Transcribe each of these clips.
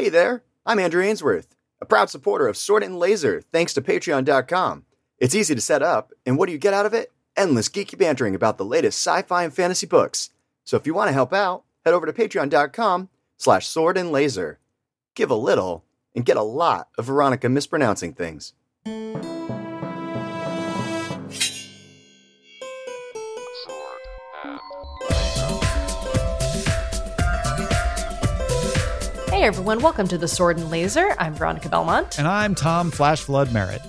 Hey there, I'm Andrew Ainsworth, a proud supporter of Sword and Laser thanks to Patreon.com. It's easy to set up, and what do you get out of it? Endless geeky bantering about the latest sci-fi and fantasy books. So if you want to help out, head over to patreon.com slash sword and laser. Give a little and get a lot of Veronica mispronouncing things. Hey everyone, welcome to the Sword and Laser. I'm Veronica Belmont. And I'm Tom Flash Flood Merritt.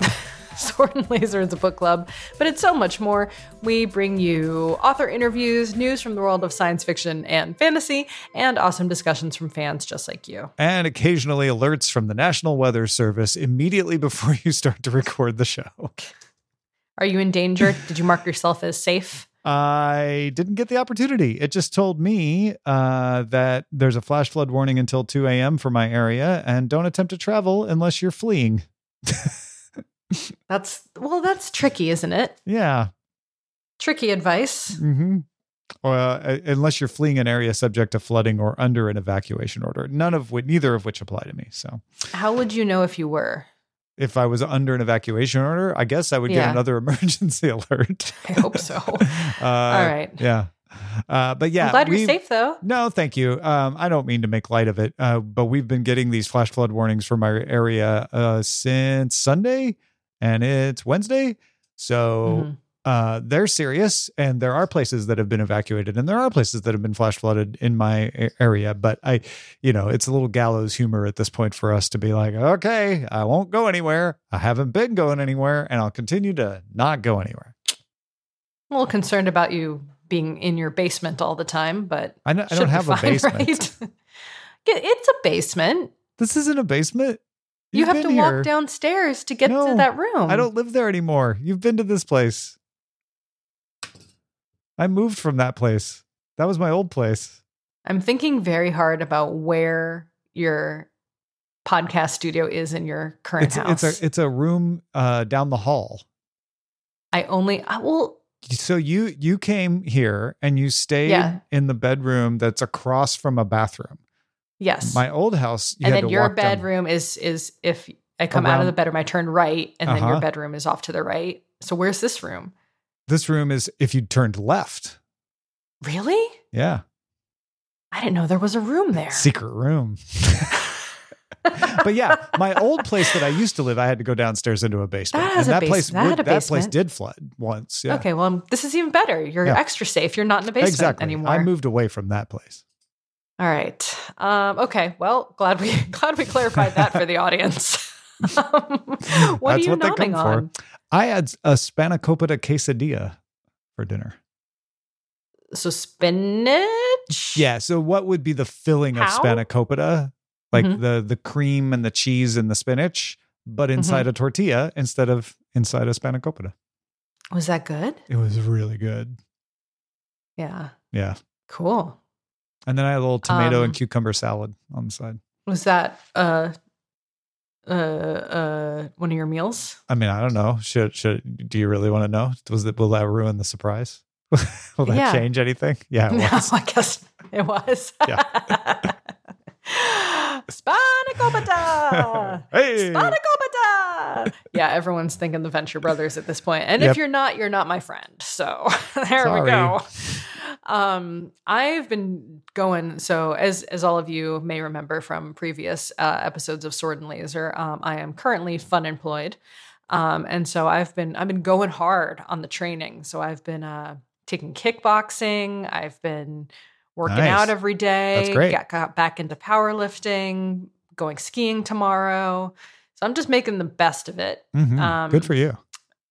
Sword and Laser is a book club, but it's so much more. We bring you author interviews, news from the world of science fiction and fantasy, and awesome discussions from fans just like you. And occasionally alerts from the National Weather Service immediately before you start to record the show. Are you in danger? Did you mark yourself as safe? I didn't get the opportunity. It just told me uh, that there's a flash flood warning until 2 a.m. for my area, and don't attempt to travel unless you're fleeing. that's well, that's tricky, isn't it? Yeah, tricky advice. Mm-hmm. uh, unless you're fleeing an area subject to flooding or under an evacuation order, none of which, neither of which apply to me. So, how would you know if you were? If I was under an evacuation order, I guess I would yeah. get another emergency alert. I hope so. uh, All right. Yeah. Uh, but yeah, I'm glad you're safe though. No, thank you. Um, I don't mean to make light of it, uh, but we've been getting these flash flood warnings from our area uh, since Sunday, and it's Wednesday. So mm-hmm uh, they're serious, and there are places that have been evacuated, and there are places that have been flash flooded in my area. But I, you know, it's a little gallows humor at this point for us to be like, okay, I won't go anywhere. I haven't been going anywhere, and I'll continue to not go anywhere. I'm a little concerned about you being in your basement all the time, but I, I don't have fine, a basement. Right? it's a basement. This isn't a basement. You've you have to here. walk downstairs to get no, to that room. I don't live there anymore. You've been to this place. I moved from that place. That was my old place. I'm thinking very hard about where your podcast studio is in your current it's, house. It's a it's a room uh, down the hall. I only I will. So you you came here and you stayed yeah. in the bedroom that's across from a bathroom. Yes. My old house. and then your bedroom down. is is if I come Around, out of the bedroom, I turn right, and uh-huh. then your uh-huh. bedroom is off to the right. So where's this room? This room is if you turned left. Really? Yeah. I didn't know there was a room there. Secret room. but yeah, my old place that I used to live, I had to go downstairs into a basement. That, and that base- place, that, that place did flood once. Yeah. Okay, well, this is even better. You're yeah. extra safe. You're not in a basement exactly. anymore. I moved away from that place. All right. Um, okay. Well, glad we glad we clarified that for the audience. um, what That's are you what nodding on? For. I had a spanakopita quesadilla for dinner. So spinach? Yeah. So what would be the filling How? of spanakopita? Like mm-hmm. the the cream and the cheese and the spinach, but inside mm-hmm. a tortilla instead of inside a spanakopita. Was that good? It was really good. Yeah. Yeah. Cool. And then I had a little tomato um, and cucumber salad on the side. Was that uh uh, uh, one of your meals? I mean, I don't know. Should should do you really want to know? Was it will that ruin the surprise? will that yeah. change anything? Yeah, it was. No, I guess it was. Yeah. Spanakopita! hey! Spanakopita! Yeah, everyone's thinking the Venture Brothers at this point. And yep. if you're not, you're not my friend. So there Sorry. we go. Um, I've been going. So as as all of you may remember from previous uh, episodes of Sword and Laser, um, I am currently fun employed, um, and so I've been I've been going hard on the training. So I've been uh, taking kickboxing. I've been working nice. out every day. That's great. Got, got back into powerlifting. Going skiing tomorrow. So I'm just making the best of it. Mm-hmm. Um, Good for you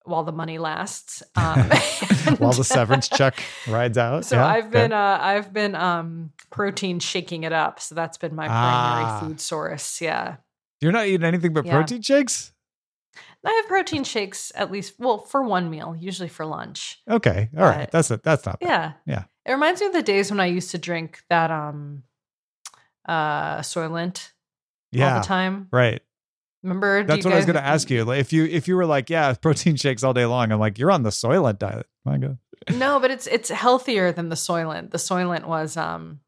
while the money lasts. Um, while the severance check rides out. So yeah, I've been uh, I've been um, protein shaking it up. So that's been my primary ah. food source. Yeah. You're not eating anything but yeah. protein shakes? I have protein shakes at least well for one meal, usually for lunch. Okay. all but, right. That's it. That's not bad. Yeah. Yeah. It reminds me of the days when I used to drink that um uh Soylent yeah, all the time. Right. Remember? That's what I was going to ask you. Like, if you if you were like, yeah, protein shakes all day long, I'm like, you're on the Soylent diet. My God. no, but it's it's healthier than the Soylent. The Soylent was um,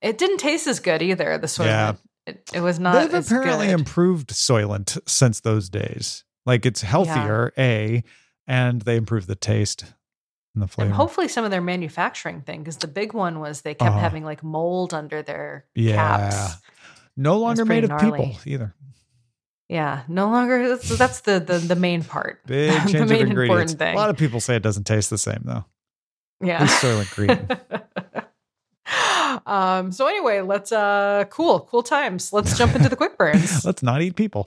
it didn't taste as good either. The Soylent. Yeah. It, it was not. They've apparently good. improved Soylent since those days. Like it's healthier, yeah. a, and they improved the taste and the flavor. And hopefully, some of their manufacturing thing, because the big one was they kept uh, having like mold under their yeah. caps. No longer made of gnarly. people either. Yeah, no longer. That's, that's the, the the main part. Big change the main of ingredients. Thing. A lot of people say it doesn't taste the same though. Yeah, Soylent Green. um. So anyway, let's uh, cool, cool times. Let's jump into the quick burns. let's not eat people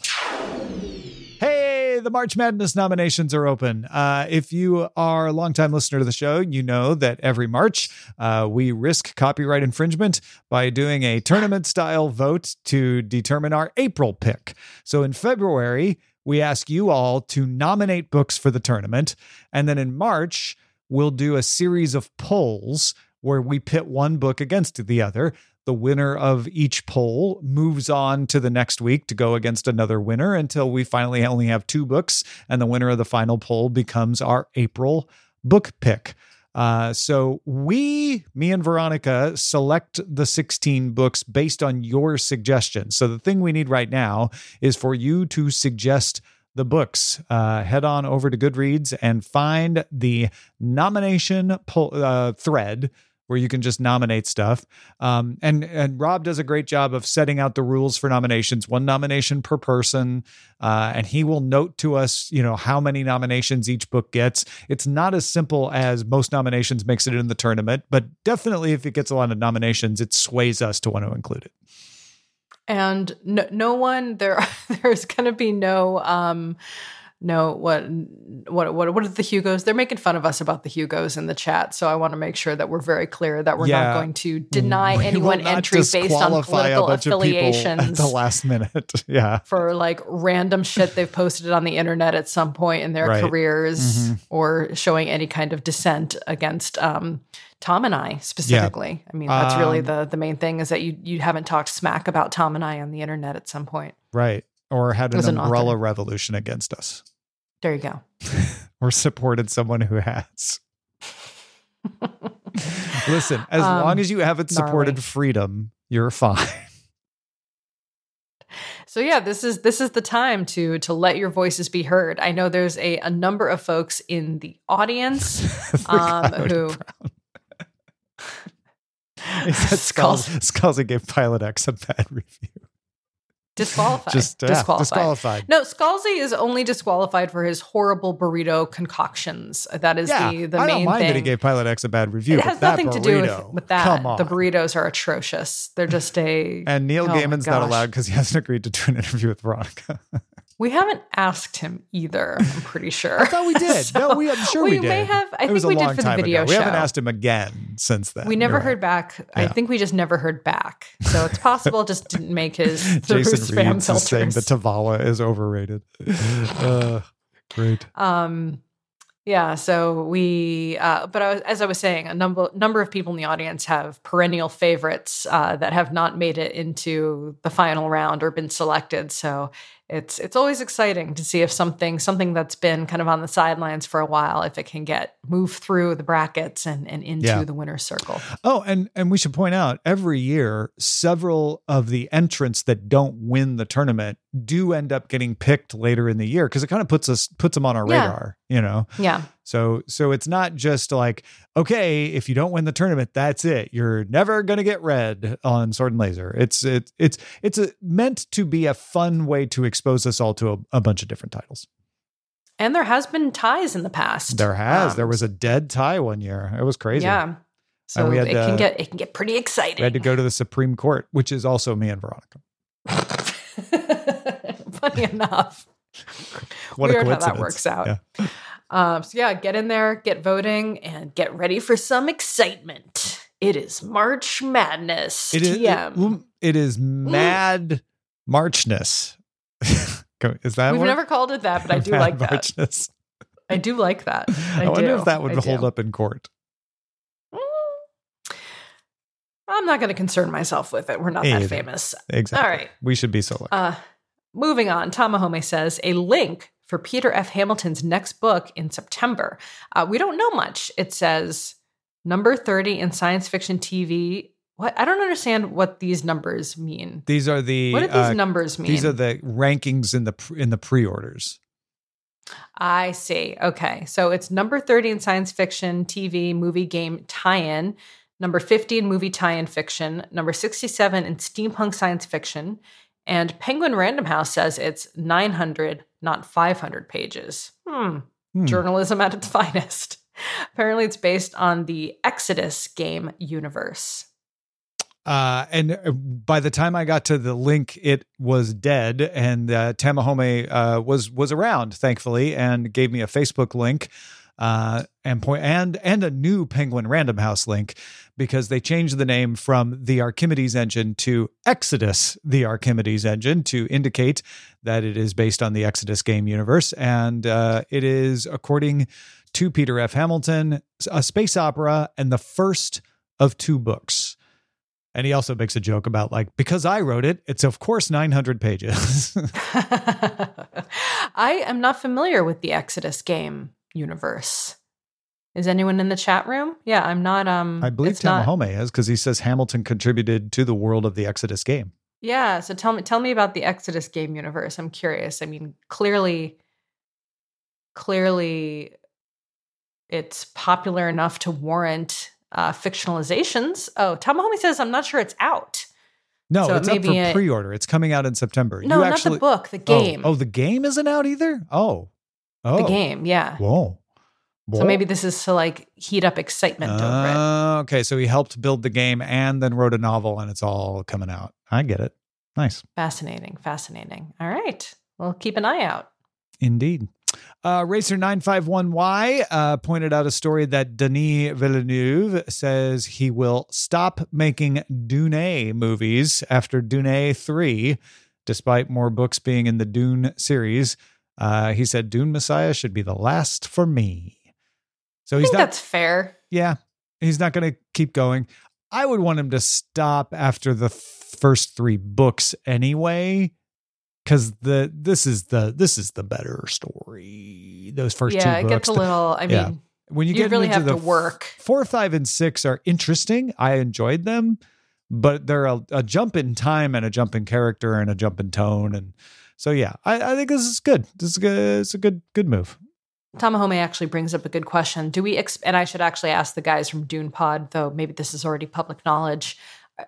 the March Madness nominations are open. Uh, if you are a longtime listener to the show, you know that every March uh, we risk copyright infringement by doing a tournament style vote to determine our April pick. So in February, we ask you all to nominate books for the tournament. And then in March, we'll do a series of polls where we pit one book against the other. The winner of each poll moves on to the next week to go against another winner until we finally only have two books, and the winner of the final poll becomes our April book pick. Uh, so we, me and Veronica, select the 16 books based on your suggestions. So the thing we need right now is for you to suggest the books. Uh, head on over to Goodreads and find the nomination uh, thread where you can just nominate stuff. Um, and and Rob does a great job of setting out the rules for nominations, one nomination per person, uh, and he will note to us, you know, how many nominations each book gets. It's not as simple as most nominations makes it in the tournament, but definitely if it gets a lot of nominations, it sways us to want to include it. And no, no one there. There's going to be no. Um, know what what what what are the Hugos? They're making fun of us about the Hugos in the chat, so I want to make sure that we're very clear that we're yeah. not going to deny we anyone entry based on political affiliations at the last minute. yeah, for like random shit they've posted on the internet at some point in their right. careers, mm-hmm. or showing any kind of dissent against um, Tom and I specifically. Yeah. I mean, that's um, really the the main thing is that you you haven't talked smack about Tom and I on the internet at some point, right? Or had an, an umbrella author. revolution against us. There you go. or supported someone who has. Listen, as um, long as you haven't supported gnarly. freedom, you're fine. So yeah, this is this is the time to to let your voices be heard. I know there's a, a number of folks in the audience um, who. he said Skulls, Scalzi gave Pilot X a bad review. Disqualified. Just yeah, disqualified. disqualified. No, Scalzi is only disqualified for his horrible burrito concoctions. That is yeah, the the I main don't mind thing. That he gave Pilot X a bad review. It has nothing burrito, to do with, with that. The burritos are atrocious. They're just a. and Neil oh Gaiman's not allowed because he hasn't agreed to do an interview with Veronica. We haven't asked him either. I'm pretty sure. I thought we did. so no, we, I'm sure we, did. we did. may have. I it think we did for the video ago. show. We haven't asked him again since then. We never You're heard right. back. Yeah. I think we just never heard back. So it's possible just didn't make his Jason spam Reeds filters. Is saying that Tavala is overrated. uh, great. Um. Yeah, so we, uh, but I was, as I was saying, a number number of people in the audience have perennial favorites uh, that have not made it into the final round or been selected. So it's it's always exciting to see if something something that's been kind of on the sidelines for a while if it can get moved through the brackets and, and into yeah. the winner's circle oh and and we should point out every year several of the entrants that don't win the tournament do end up getting picked later in the year because it kind of puts us puts them on our yeah. radar you know? Yeah. So so it's not just like okay if you don't win the tournament that's it. You're never going to get red on sword and laser. It's it's it's it's a, meant to be a fun way to expose us all to a, a bunch of different titles. And there has been ties in the past. There has. Um, there was a dead tie one year. It was crazy. Yeah. So had, it can get it can get pretty exciting we had to go to the supreme court which is also me and veronica funny enough what weird how that works out yeah. Um, so yeah, get in there, get voting, and get ready for some excitement. It is March Madness. It is, it, it is Mad mm. Marchness. is that we've never called it that, but I do Mad like that. I do like that. I, I wonder if that would I hold do. up in court. Mm. I'm not going to concern myself with it. We're not that famous. Exactly. All right. We should be so lucky. Uh, moving on, Tamahome says a link for Peter F. Hamilton's next book in September. Uh, we don't know much. It says number 30 in science fiction TV what I don't understand what these numbers mean. These are the what do these uh, numbers mean? These are the rankings in the in the pre-orders. I see. Okay. So it's number 30 in science fiction, TV, movie, game tie-in, number 50 in movie tie-in fiction, number 67 in steampunk science fiction, and Penguin Random House says it's 900, not 500 pages. Hmm. hmm. Journalism at its finest. Apparently, it's based on the Exodus game universe. Uh, and uh, by the time I got to the link, it was dead, and uh, Tamahome uh, was was around, thankfully, and gave me a Facebook link, uh, and point and and a new Penguin Random House link because they changed the name from the Archimedes engine to Exodus, the Archimedes engine, to indicate that it is based on the Exodus game universe, and uh, it is according to Peter F. Hamilton, a space opera and the first of two books. And he also makes a joke about like because I wrote it, it's of course 900 pages. I am not familiar with the Exodus game universe. Is anyone in the chat room? Yeah, I'm not. Um, I believe Tamahome not... is because he says Hamilton contributed to the world of the Exodus game. Yeah, so tell me, tell me about the Exodus game universe. I'm curious. I mean, clearly, clearly, it's popular enough to warrant uh, fictionalizations. Oh, Tamahome says, I'm not sure it's out. No, so it's it up for a, pre-order. It's coming out in September. No, you not actually, the book, the game. Oh, oh, the game isn't out either? Oh. Oh. The game, yeah. Whoa. So maybe this is to like heat up excitement uh, over it. Okay, so he helped build the game and then wrote a novel and it's all coming out. I get it. Nice. Fascinating, fascinating. All right. Well, keep an eye out. Indeed. Uh, Racer951Y uh, pointed out a story that Denis Villeneuve says he will stop making Dune movies after Dune 3, despite more books being in the Dune series. Uh, he said Dune Messiah should be the last for me. So he's not, that's fair. Yeah, he's not going to keep going. I would want him to stop after the first three books anyway because the this is the this is the better story. Those first yeah, two books. Yeah, it gets a little. I mean, when you, you get really have to work. Four, five, and six are interesting. I enjoyed them, but they're a, a, jump in time and a jump in character and a jump in tone, and so yeah, I, I think this is good. This is good. It's a good good move. Tamahome actually brings up a good question. Do we, exp- and I should actually ask the guys from Dune Pod, though maybe this is already public knowledge.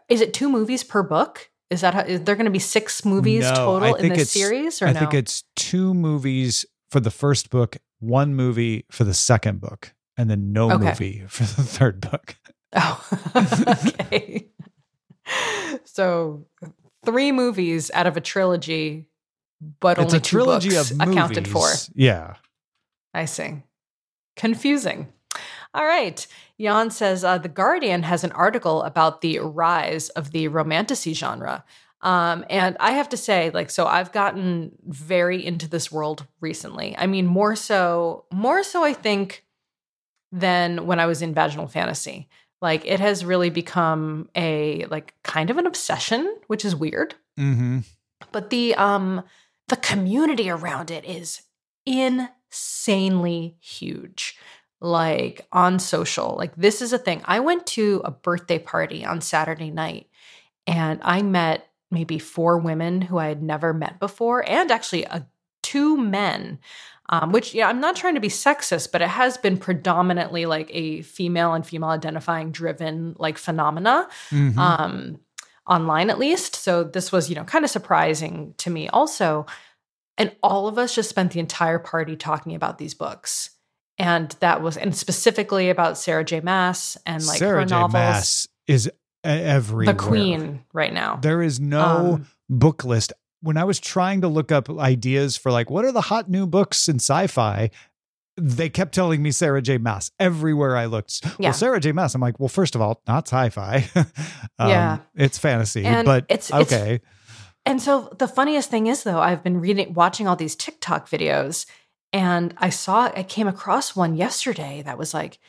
Is it two movies per book? Is that how, is there going to be six movies no, total in this series? Or I no? think it's two movies for the first book, one movie for the second book, and then no okay. movie for the third book. Oh, okay. so three movies out of a trilogy, but it's only a trilogy of movies. accounted for. Yeah, I see. Confusing. All right. Jan says uh, The Guardian has an article about the rise of the romantasy genre. Um, and I have to say, like, so I've gotten very into this world recently. I mean, more so, more so, I think, than when I was in vaginal fantasy. Like, it has really become a like kind of an obsession, which is weird. Mm-hmm. But the um the community around it is insanely huge like on social. Like this is a thing. I went to a birthday party on Saturday night and I met maybe four women who I had never met before and actually a, two men. Um, which yeah, I'm not trying to be sexist, but it has been predominantly like a female and female identifying driven like phenomena. Mm-hmm. Um, online at least. So this was, you know, kind of surprising to me also. And all of us just spent the entire party talking about these books and that was and specifically about Sarah J. Maas and like Sarah her J. novels. Maas is everywhere. The queen right now. There is no um, book list. When I was trying to look up ideas for like what are the hot new books in sci-fi, they kept telling me Sarah J. Maas everywhere I looked. Yeah. Well, Sarah J. Maas, I'm like, well, first of all, not sci-fi. um, yeah, it's fantasy, and but it's okay. It's, and so the funniest thing is though, I've been reading, watching all these TikTok videos, and I saw, I came across one yesterday that was like,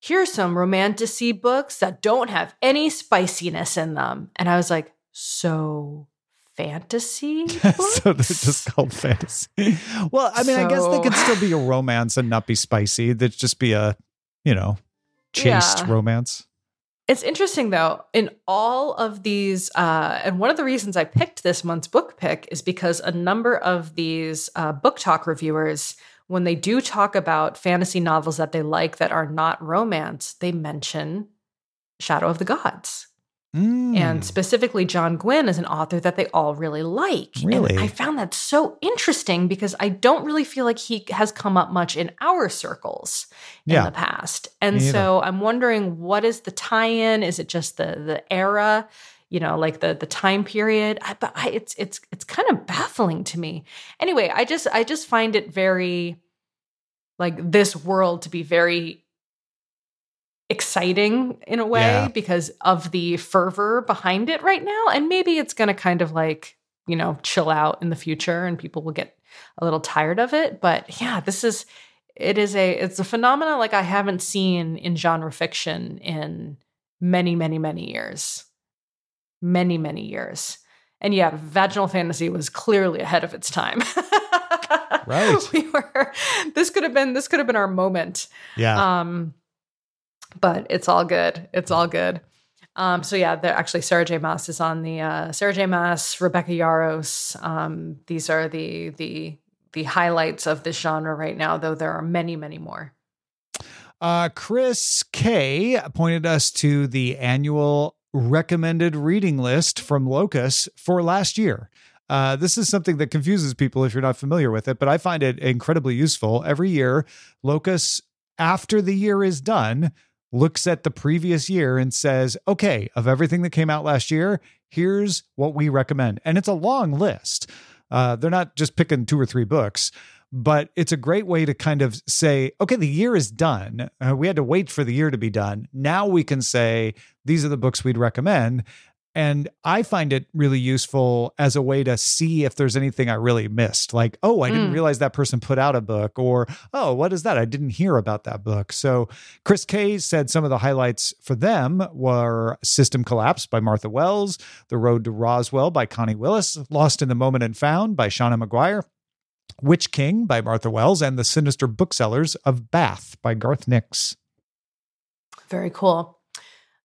here's some romantasy books that don't have any spiciness in them. And I was like, so fantasy so they're just called fantasy well i mean so, i guess they could still be a romance and not be spicy they'd just be a you know chaste yeah. romance It's interesting though, in all of these, uh, and one of the reasons I picked this month's book pick is because a number of these uh, talk reviewers, when they do talk about fantasy novels that they like that are not romance, they mention Shadow of the Gods. Mm. And specifically, John Gwynne is an author that they all really like. Really? And I found that so interesting because I don't really feel like he has come up much in our circles in yeah. the past. And so I'm wondering what is the tie-in? Is it just the the era? You know, like the the time period. I, but I, it's it's it's kind of baffling to me. Anyway, I just I just find it very like this world to be very exciting in a way yeah. because of the fervor behind it right now. And maybe it's going to kind of like, you know, chill out in the future and people will get a little tired of it. But yeah, this is, it is a, it's a phenomenon like I haven't seen in genre fiction in many, many, many years. Many, many years. And yeah, vaginal fantasy was clearly ahead of its time. right. We were, this could have been, this could have been our moment. Yeah. Um, but it's all good. It's all good. Um, so yeah, actually Sarah J. Maas is on the uh, Sarah J. Maas, Rebecca Yarros. Um, these are the the the highlights of this genre right now, though there are many, many more. Uh, Chris K pointed us to the annual recommended reading list from Locus for last year. Uh, this is something that confuses people if you're not familiar with it, but I find it incredibly useful. Every year, Locus, after the year is done, looks at the previous year and says, okay, of everything that came out last year, here's what we recommend. And it's a long list. Uh, they're not just picking two or three books, but it's a great way to kind of say, okay, the year is done. Uh, we had to wait for the year to be done. Now we can say, these are the books we'd recommend. And I find it really useful as a way to see if there's anything I really missed. Like, oh, I didn't mm. realize that person put out a book, or oh, what is that? I didn't hear about that book. So, Chris K said some of the highlights for them were System Collapse by Martha Wells, The Road to Roswell by Connie Willis, Lost in the Moment and Found by Seanan McGuire, Witch King by Martha Wells, and The Sinister Booksellers of Bath by Garth Nix. Very cool.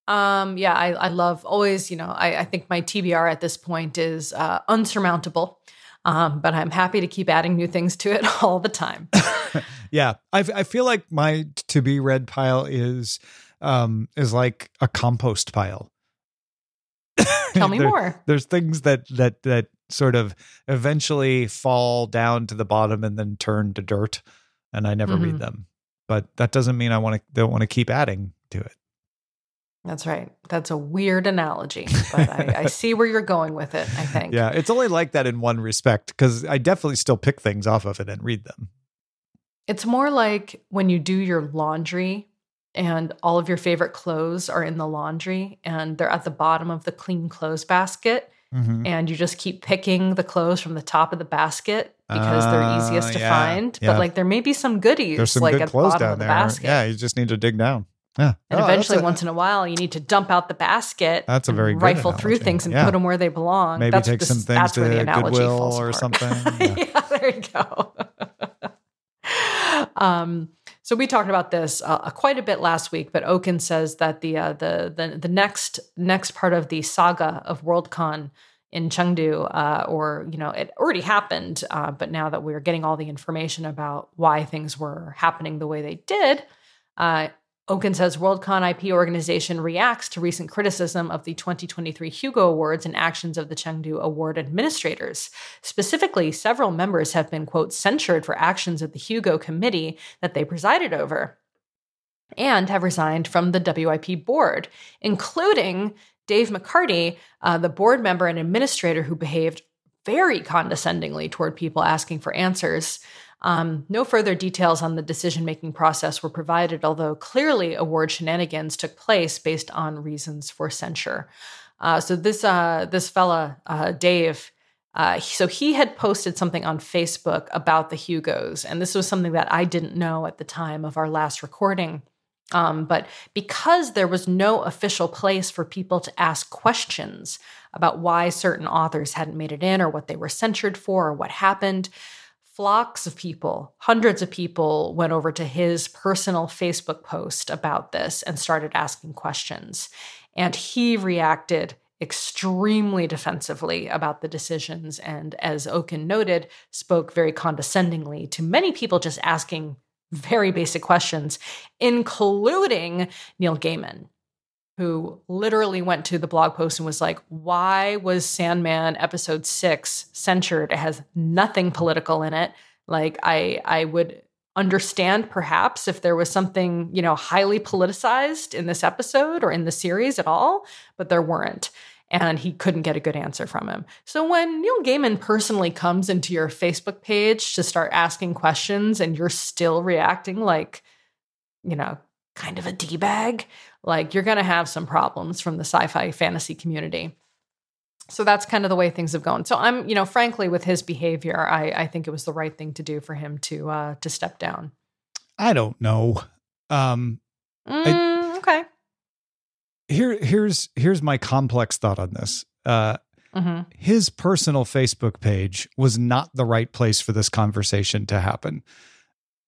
Um, yeah, I, I love always, you know, I, I think my TBR at this point is uh, unsurmountable. Um, but I'm happy to keep adding new things to it all the time. yeah, I, I feel like my to be read pile is um, is like a compost pile. Tell me there, more. There's things that that that sort of eventually fall down to the bottom and then turn to dirt, and I never mm-hmm. read them. But that doesn't mean I want to don't want to keep adding to it. That's right. That's a weird analogy, but I, I, see where you're going with it, I think. Yeah, it's only like that in one respect because I definitely still pick things off of it and read them. It's more like when you do your laundry and all of your favorite clothes are in the laundry and they're at the bottom of the clean clothes basket. Mm-hmm. And you just keep picking the clothes from the top of the basket because uh, they're easiest to yeah, find. Yeah. But like there may be some goodies There's some like good at the clothes bottom down of the there. basket. Yeah, you just need to dig down. Yeah. And oh, eventually, a, once in a while, you need to dump out the basket. That's a very rifle analogy. through things and yeah. put them where they belong. Maybe that's take some things to the Goodwill or apart. something. Yeah. yeah, there you go. um, so we talked about this uh, quite a bit last week, but Okun says that the uh, the the the next next part of the saga of Worldcon in Chengdu, uh, or you know, it already happened, uh, but now that we're getting all the information about why things were happening the way they did, uh, Okun says Worldcon IP organization reacts to recent criticism of the 2023 Hugo Awards and actions of the Chengdu Award administrators. Specifically, several members have been, quote, censured for actions of the Hugo committee that they presided over and have resigned from the WIP board, including Dave McCarty, uh, the board member and administrator who behaved very condescendingly toward people asking for answers. Um, no further details on the decision making process were provided, although clearly award shenanigans took place based on reasons for censure. Uh, so this uh, this fella uh, Dave, uh, so he had posted something on Facebook about the Hugos, and this was something that I didn't know at the time of our last recording. Um, but because there was no official place for people to ask questions about why certain authors hadn't made it in, or what they were censured for, or what happened, flocks of people, hundreds of people went over to his personal Facebook post about this and started asking questions. And he reacted extremely defensively about the decisions. And as Okun noted, spoke very condescendingly to many people just asking very basic questions, including Neil Gaiman who literally went to the blog post and was like, Why was Sandman episode six censured? It has nothing political in it. Like, I, I would understand perhaps if there was something, you know, highly politicized in this episode or in the series at all, but there weren't. And he couldn't get a good answer from him. So when Neil Gaiman personally comes into your Facebook page to start asking questions and you're still reacting like, you know, kind of a D bag, like you're going to have some problems from the sci fi fantasy community. So that's kind of the way things have gone. So I'm, you know, frankly, with his behavior, I, I think it was the right thing to do for him to uh, to step down. I don't know. Um, mm, I, okay. Here, here's here's my complex thought on this. Uh, mm-hmm. His personal Facebook page was not the right place for this conversation to happen.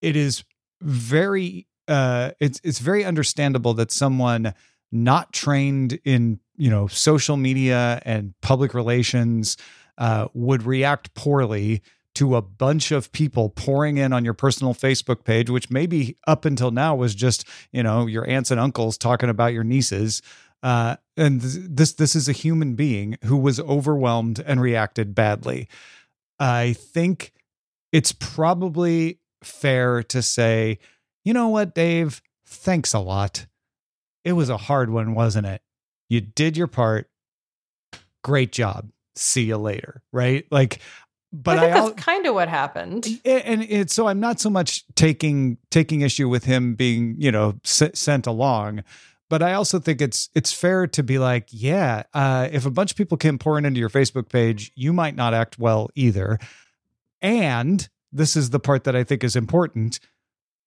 It is very uh, it's it's very understandable that someone not trained in you know social media and public relations uh, would react poorly to a bunch of people pouring in on your personal Facebook page, which maybe up until now was just you know your aunts and uncles talking about your nieces. Uh, and this this is a human being who was overwhelmed and reacted badly. I think it's probably fair to say you know what, Dave? Thanks a lot. It was a hard one, wasn't it? You did your part. Great job. See you later. Right? Like, but I think I, that's kind of what happened. And it's so I'm not so much taking taking issue with him being, you know, s- sent along, but I also think it's it's fair to be like, yeah, uh, if a bunch of people came pouring into your Facebook page, you might not act well either. And this is the part that I think is important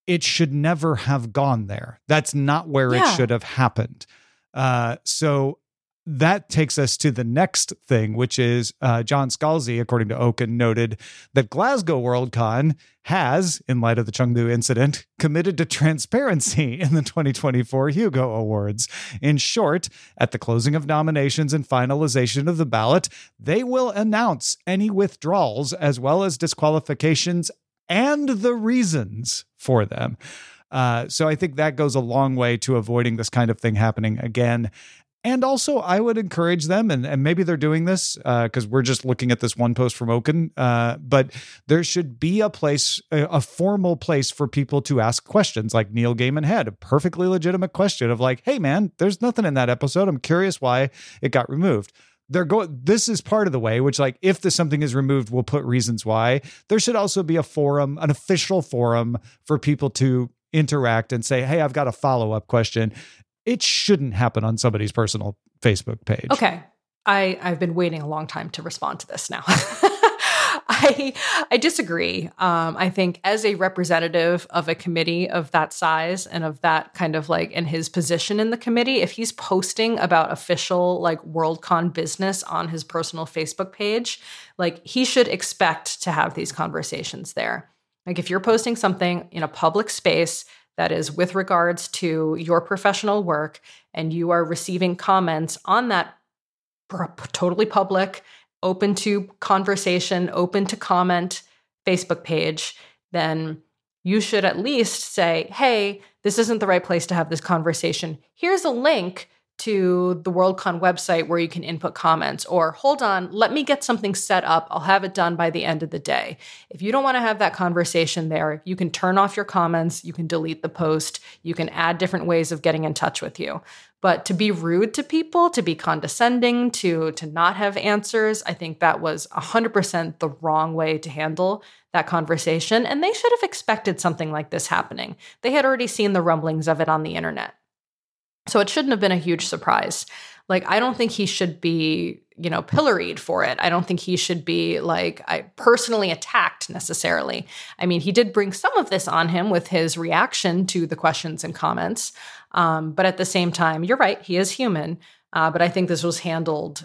it should never have gone there. That's not where yeah. it should have happened. Uh, so that takes us to the next thing, which is uh, John Scalzi, according to Oaken, noted that Glasgow Worldcon has, in light of the Chengdu incident, committed to transparency in the 2024 Hugo Awards. In short, at the closing of nominations and finalization of the ballot, they will announce any withdrawals as well as disqualifications and the reasons for them. Uh, so I think that goes a long way to avoiding this kind of thing happening again. And also, I would encourage them, and, and maybe they're doing this because uh, we're just looking at this one post from Okun, uh, but there should be a place, a, a, formal place for people to ask questions like Neil Gaiman had, a perfectly legitimate question of like, hey, man, there's nothing in that episode. I'm curious why it got removed they're going this is part of the way which like if the something is removed we'll put reasons why. There should also be a forum an official forum for people to interact and say hey i've got a follow-up question. It shouldn't happen on somebody's personal facebook page. Okay. I i've been waiting a long time to respond to this now I I disagree. Um, I think as a representative of a committee of that size and of that kind of like in his position in the committee, if he's posting about official like Worldcon business on his personal Facebook page, like he should expect to have these conversations there. Like if you're posting something in a public space that is with regards to your professional work and you are receiving comments on that totally public open to conversation, open to comment Facebook page, then you should at least say, hey, this isn't the right place to have this conversation. Here's a link to the Worldcon website where you can input comments, or hold on, let me get something set up. I'll have it done by the end of the day. If you don't want to have that conversation there, you can turn off your comments, you can delete the post, you can add different ways of getting in touch with you. But to be rude to people, to be condescending, to to not have answers, I think that was 100% the wrong way to handle that conversation and they should have expected something like this happening. They had already seen the rumblings of it on the internet. So it shouldn't have been a huge surprise. Like, I don't think he should be, you know, pilloried for it. I don't think he should be like I personally attacked necessarily. I mean, he did bring some of this on him with his reaction to the questions and comments. Um, but at the same time, you're right, he is human. Uh, but I think this was handled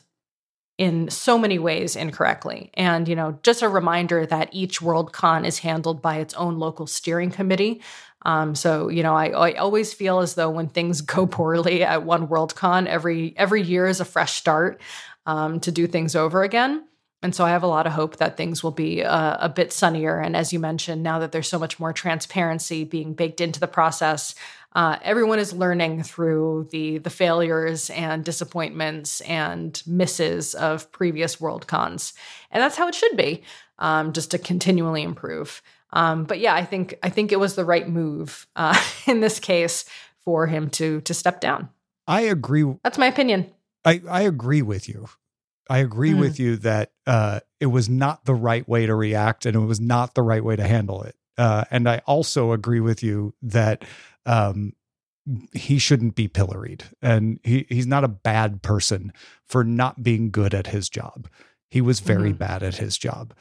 in so many ways incorrectly. And, you know, just a reminder that each Worldcon is handled by its own local steering committee. Um, so, you know, I, I always feel as though when things go poorly at one Worldcon, every every year is a fresh start um, to do things over again. And so I have a lot of hope that things will be uh, a bit sunnier. And as you mentioned, now that there's so much more transparency being baked into the process, uh, everyone is learning through the the failures and disappointments and misses of previous world cons, and that's how it should be, um, just to continually improve. Um, but yeah, I think I think it was the right move uh, in this case for him to to step down. I agree. That's my opinion. I I agree with you. I agree mm. with you that uh, it was not the right way to react, and it was not the right way to handle it. Uh, and I also agree with you that um, he shouldn't be pilloried and he, he's not a bad person for not being good at his job. He was very mm-hmm. bad at his job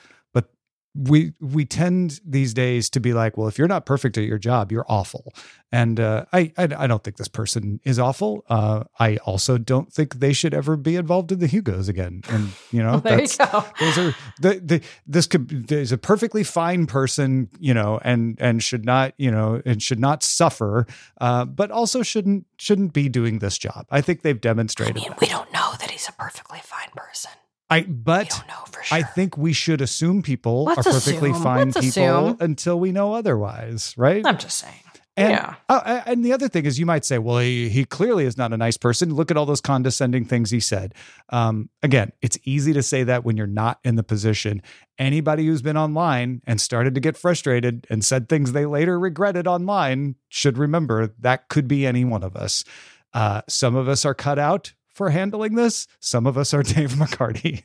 we we tend these days to be like, well, if you're not perfect at your job, you're awful. And uh, I, I, I don't think this person is awful. Uh, I also don't think they should ever be involved in the Hugos again. And you know, well, that's, you those are the, the this could there's a perfectly fine person, you know, and and should not you know and should not suffer, uh, but also shouldn't shouldn't be doing this job. I think they've demonstrated. I mean, we don't know that he's a perfectly fine person. I but sure. I think we should assume people Let's are perfectly assume. fine Let's people assume. until we know otherwise, right? I'm just saying. And, yeah. Oh, and the other thing is, you might say, well, he, he clearly is not a nice person. Look at all those condescending things he said. Um, again, it's easy to say that when you're not in the position. Anybody who's been online and started to get frustrated and said things they later regretted online should remember that could be any one of us. Uh, some of us are cut out for handling this. Some of us are Dave McCarty.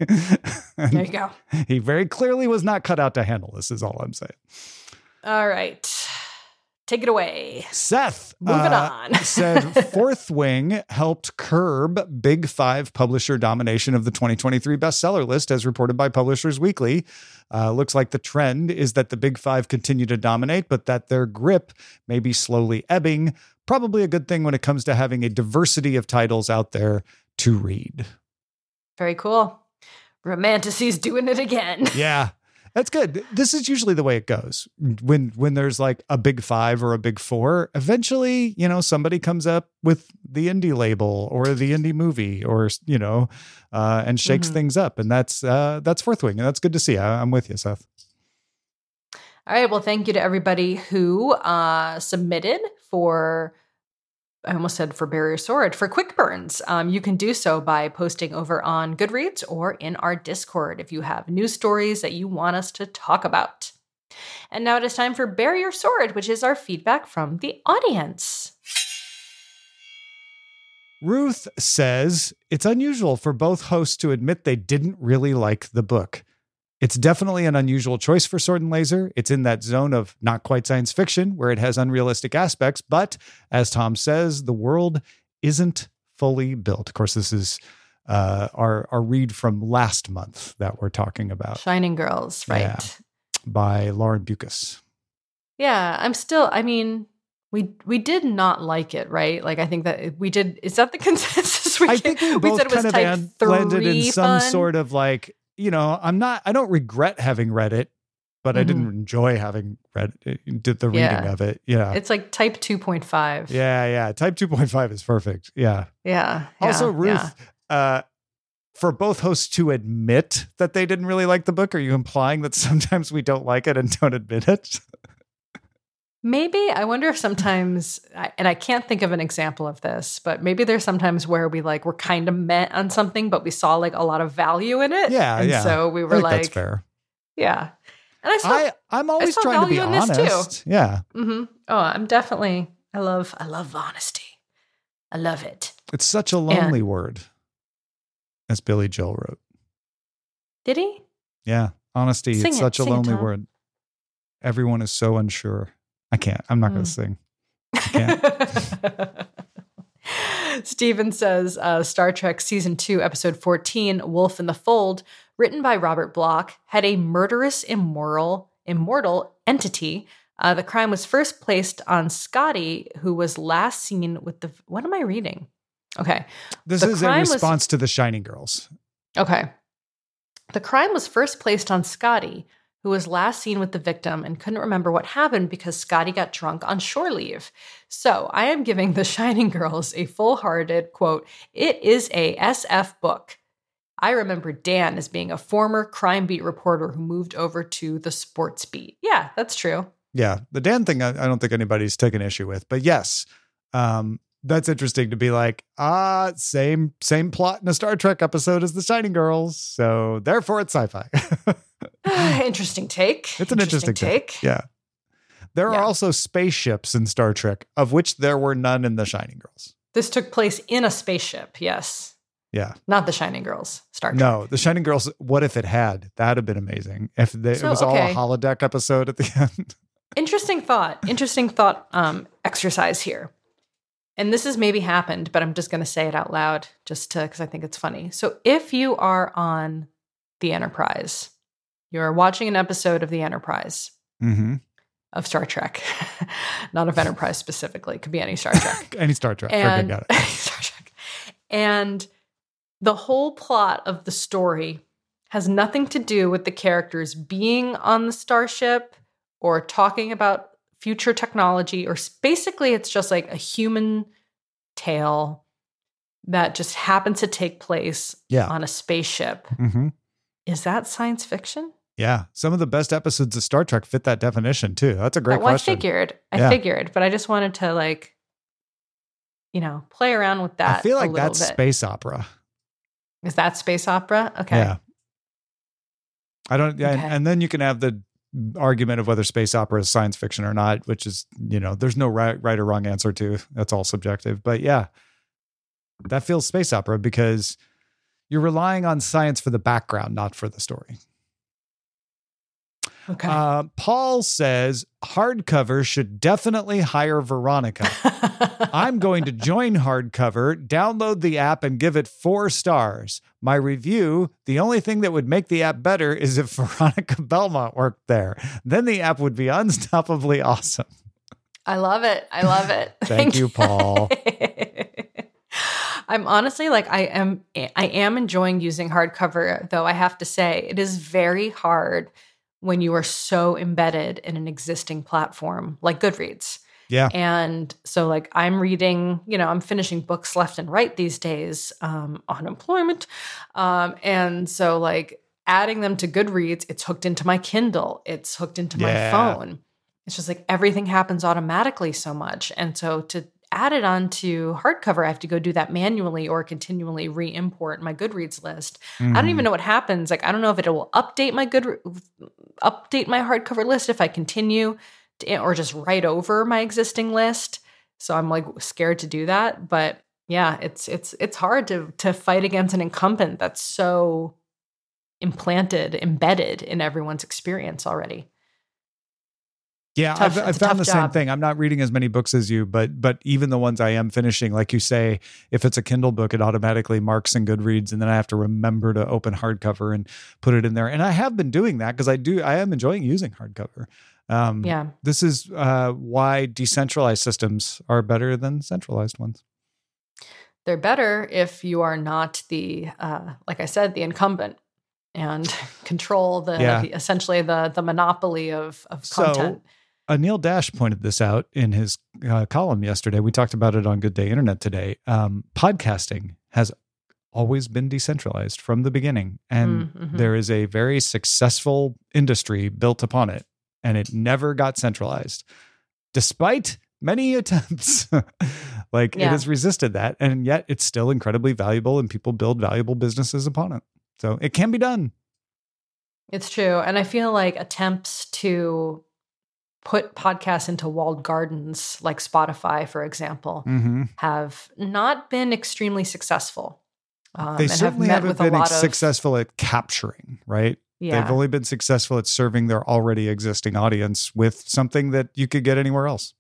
there you go. He very clearly was not cut out to handle this, is all I'm saying. All right. Take it away. Seth Moving uh, on. said Fourth Wing helped curb Big Five publisher domination of the 2023 bestseller list, as reported by Publishers Weekly. Uh, looks like the trend is that the Big Five continue to dominate, but that their grip may be slowly ebbing. Probably a good thing when it comes to having a diversity of titles out there to read. Very cool. Romantasy's doing it again. Yeah. That's good. This is usually the way it goes. When when there's like a big 5 or a big 4, eventually, you know, somebody comes up with the indie label or the indie movie or you know, uh, and shakes mm-hmm. things up and that's uh that's Fourth Wing and that's good to see. I, I'm with you, Seth. All right. Well, thank you to everybody who uh, submitted for I almost said for Barrier Sword, for quick burns. Um, you can do so by posting over on Goodreads or in our Discord if you have news stories that you want us to talk about. And now it is time for Barrier Sword, which is our feedback from the audience. Ruth says it's unusual for both hosts to admit they didn't really like the book. It's definitely an unusual choice for Sword and Laser. It's in that zone of not quite science fiction where it has unrealistic aspects, but as Tom says, the world isn't fully built. Of course, this is uh, our our read from last month that we're talking about. Shining Girls, right? Yeah, by Lauren Beukes. Yeah, I'm still. I mean, we we did not like it, right? Like I think that we did. Is that the consensus? We I think we, both we kind of an, landed in some sort of like you know, I'm not, I don't regret having read it, but mm-hmm. I didn't mm-hmm. enjoy having read it, did the reading yeah. of it. Yeah. It's like type 2.5. Yeah. Yeah. Type 2.5 is perfect. Yeah. Yeah. Also, yeah, Ruth, yeah. uh, for both hosts to admit that they didn't really like the book, are you implying that sometimes we don't like it and don't admit it? Maybe I wonder if sometimes, and I can't think of an example of this, but maybe there's sometimes where we like we're kind of met on something, but we saw like a lot of value in it. Yeah, and yeah. So we were like, that's fair. Yeah, and I saw. I, I'm always trying to be honest. Too. Yeah. Mm-hmm. Oh, I'm definitely. I love. I love honesty. I love it. It's such a lonely and, word, as Billy Joel wrote. Did he? Yeah, honesty. Sing it's it, such a lonely it, word. Everyone is so unsure. I can't. I'm not mm. going to sing. Steven says uh, Star Trek Season 2, Episode 14, Wolf in the Fold, written by Robert Bloch, had a murderous, immoral, immortal entity. Uh, the crime was first placed on Scotty, who was last seen with the. What am I reading? Okay. This the is a response was, to the Shining Girls. Okay. The crime was first placed on Scotty, who was last seen with the victim and couldn't remember what happened because Scotty got drunk on shore leave. So I am giving The Shining Girls a full hearted quote, it is a SF book. I remember Dan as being a former crime beat reporter who moved over to the sports beat. Yeah, that's true. Yeah. The Dan thing, I, I don't think anybody's taken issue with, but yes, um, that's interesting to be like, ah, same same plot in a Star Trek episode as the Shining Girls, so therefore it's sci-fi. interesting take. It's an interesting, interesting take. take. Yeah. There yeah. are also spaceships in Star Trek, of which there were none in the Shining Girls. This took place in a spaceship, yes. Yeah. Not the Shining Girls. Star Trek. No, the Shining Girls. What if it had? That'd have been amazing. If they, so, it was okay. all a holodeck episode at the end. Interesting thought. Interesting thought um, exercise here. And this has maybe happened, but I'm just going to say it out loud just to because I think it's funny. So if you are on the Enterprise, you're watching an episode of the Enterprise mm-hmm. of Star Trek, not of Enterprise specifically. It could be any Star Trek. any Star Trek. And, okay, got it. Star Trek. And the whole plot of the story has nothing to do with the characters being on the starship or talking about future technology or basically it's just like a human tale that just happens to take place yeah. on a spaceship. Mm-hmm. Is that science fiction? Yeah, some of the best episodes of Star Trek fit that definition too. That's a great well, question. I figured, I yeah. figured, but I just wanted to like, you know, play around with that. I feel like that's bit. space opera. Is that space opera? Okay. Yeah. I don't. Yeah, okay. and, and then you can have the argument of whether space opera is science fiction or not, which is, you know, there's no right, right or wrong answer to. That's all subjective. But yeah, that feels space opera because you're relying on science for the background, not for the story. Okay. Uh, Paul says hardcover should definitely hire Veronica. I'm going to join hardcover, download the app, and give it four stars. My review the only thing that would make the app better is if Veronica Belmont worked there. Then the app would be unstoppably awesome. I love it. I love it. Thank you, Paul. I'm honestly like I am I am enjoying using hardcover though I have to say it is very hard when you are so embedded in an existing platform like Goodreads. Yeah. And so, like, I'm reading, you know, I'm finishing books left and right these days, um, on employment. Um, and so, like, adding them to Goodreads, it's hooked into my Kindle, it's hooked into yeah. my phone. It's just like everything happens automatically so much. And so, to add it onto hardcover, I have to go do that manually or continually re-import my Goodreads list. Mm. I don't even mm-hmm. know what happens. Like I don't know if it will update my good update my hardcover list if I continue to, or just write over my existing list. So I'm like scared to do that, but yeah, it's it's it's hard to to fight against an incumbent that's so implanted, embedded in everyone's experience already. Yeah, tough, I've, I've found the job. same thing. I'm not reading as many books as you, but but even the ones I am finishing, like you say, if it's a Kindle book, it automatically marks in Goodreads, and then I have to remember to open hardcover and put it in there. And I have been doing that because I do. I am enjoying using hardcover. Um, yeah, this is uh, why decentralized systems are better than centralized ones. They're better if you are not the, uh, like I said, the incumbent and control the, yeah. the essentially the the monopoly of of content. So, Anil Dash pointed this out in his uh, column yesterday. We talked about it on Good Day Internet today. Um, podcasting has always been decentralized from the beginning, and mm, mm-hmm. there is a very successful industry built upon it, and it never got centralized, despite many attempts. like yeah. it has resisted that, and yet it's still incredibly valuable, and people build valuable businesses upon it. So it can be done. It's true. And I feel like attempts to put podcasts into walled gardens like Spotify, for example, mm-hmm. have not been extremely successful. Um, they certainly have not been successful of, at capturing, right? Yeah. They've only been successful at serving their already existing audience with something that you could get anywhere else.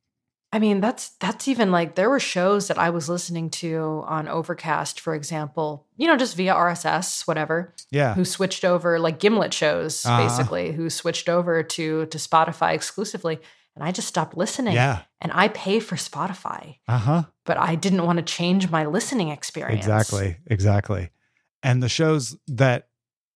I mean, that's that's even like there were shows that I was listening to on Overcast, for example, you know, just via RSS, whatever. Yeah. Who switched over like Gimlet shows, uh-huh. basically, who switched over to to Spotify exclusively. And I just stopped listening. Yeah. And I pay for Spotify. Uh-huh. But I didn't want to change my listening experience. Exactly. Exactly. And the shows that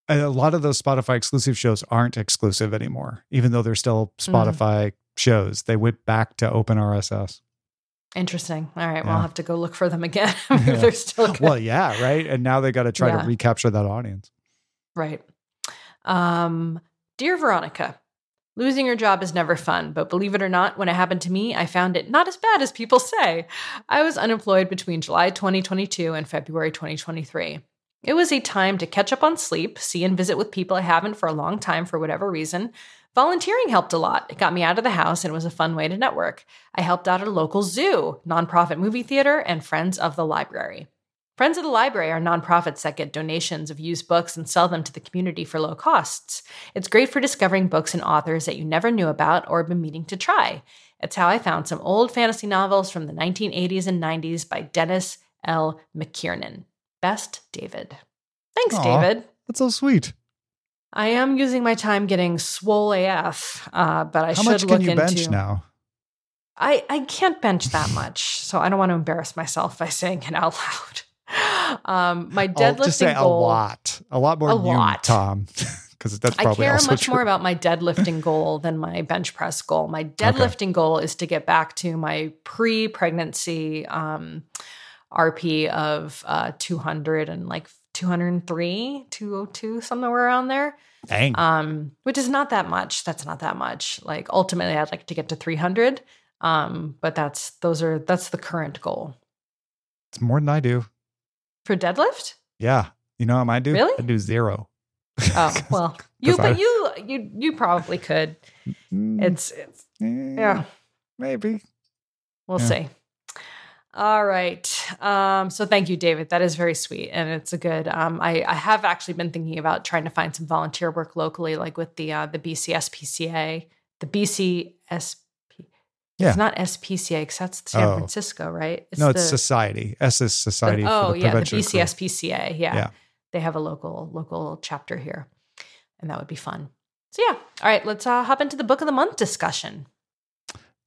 a lot of those Spotify exclusive shows aren't exclusive anymore, even though they're still Mm. Shows. They went back to open RSS. Interesting. All right. Well, I'll have to go look for them again. Yeah. They're still good. Well, yeah, right. And now they got to try Yeah. to recapture that audience. Right. Um, Dear Veronica, losing your job is never fun, but believe it or not, when it happened to me, I found it not as bad as people say. I was unemployed between July 2022 and February 2023. It was a time to catch up on sleep, see and visit with people I haven't for a long time for whatever reason. Volunteering helped a lot. It got me out of the house and it was a fun way to network. I helped out at a local zoo, nonprofit movie theater, and Friends of the Library. Friends of the Library are nonprofits that get donations of used books and sell them to the community for low costs. It's great for discovering books and authors that you never knew about or have been meaning to try. It's how I found some old fantasy novels from the 1980s and 90s by Dennis L. McKiernan. Best, David. Thanks, Aw. David. That's so sweet. I am using my time getting swole AF, uh, but I How should much look can you into. bench now? I, I can't bench that much, so I don't want to embarrass myself by saying it out loud. Um, my I'll deadlifting just say goal. a lot, a lot more A than you, lot. Tom, because that's I probably care also much true. more about my deadlifting goal than my bench press goal. My deadlifting goal is to get back to my pre-pregnancy um, RP of uh, 200 and like 203, 202, somewhere around there. Dang. Um, which is not that much. That's not that much. Like ultimately, I'd like to get to 300. Um, but that's those are that's the current goal it's more than I do. for deadlift. Yeah. You know how I do? Really? I do zero. Oh well, you 'Cause I- but you you you probably could. Mm, It's it's eh, yeah. Maybe. We'll Yeah. see. All right. Um, so thank you, David. That is very sweet, and it's a good. Um, I, I have actually been thinking about trying to find some volunteer work locally, like with the uh, the BCSPCA, the BCSP. Yeah. It's not SPCA because that's San Oh. Francisco, right? It's no, it's the- society. S is the- society. oh for the yeah, the. BCSPCA. Yeah. Yeah. they have a local local chapter here, and that would be fun. So yeah. All right, let's uh, hop into the book of the month discussion.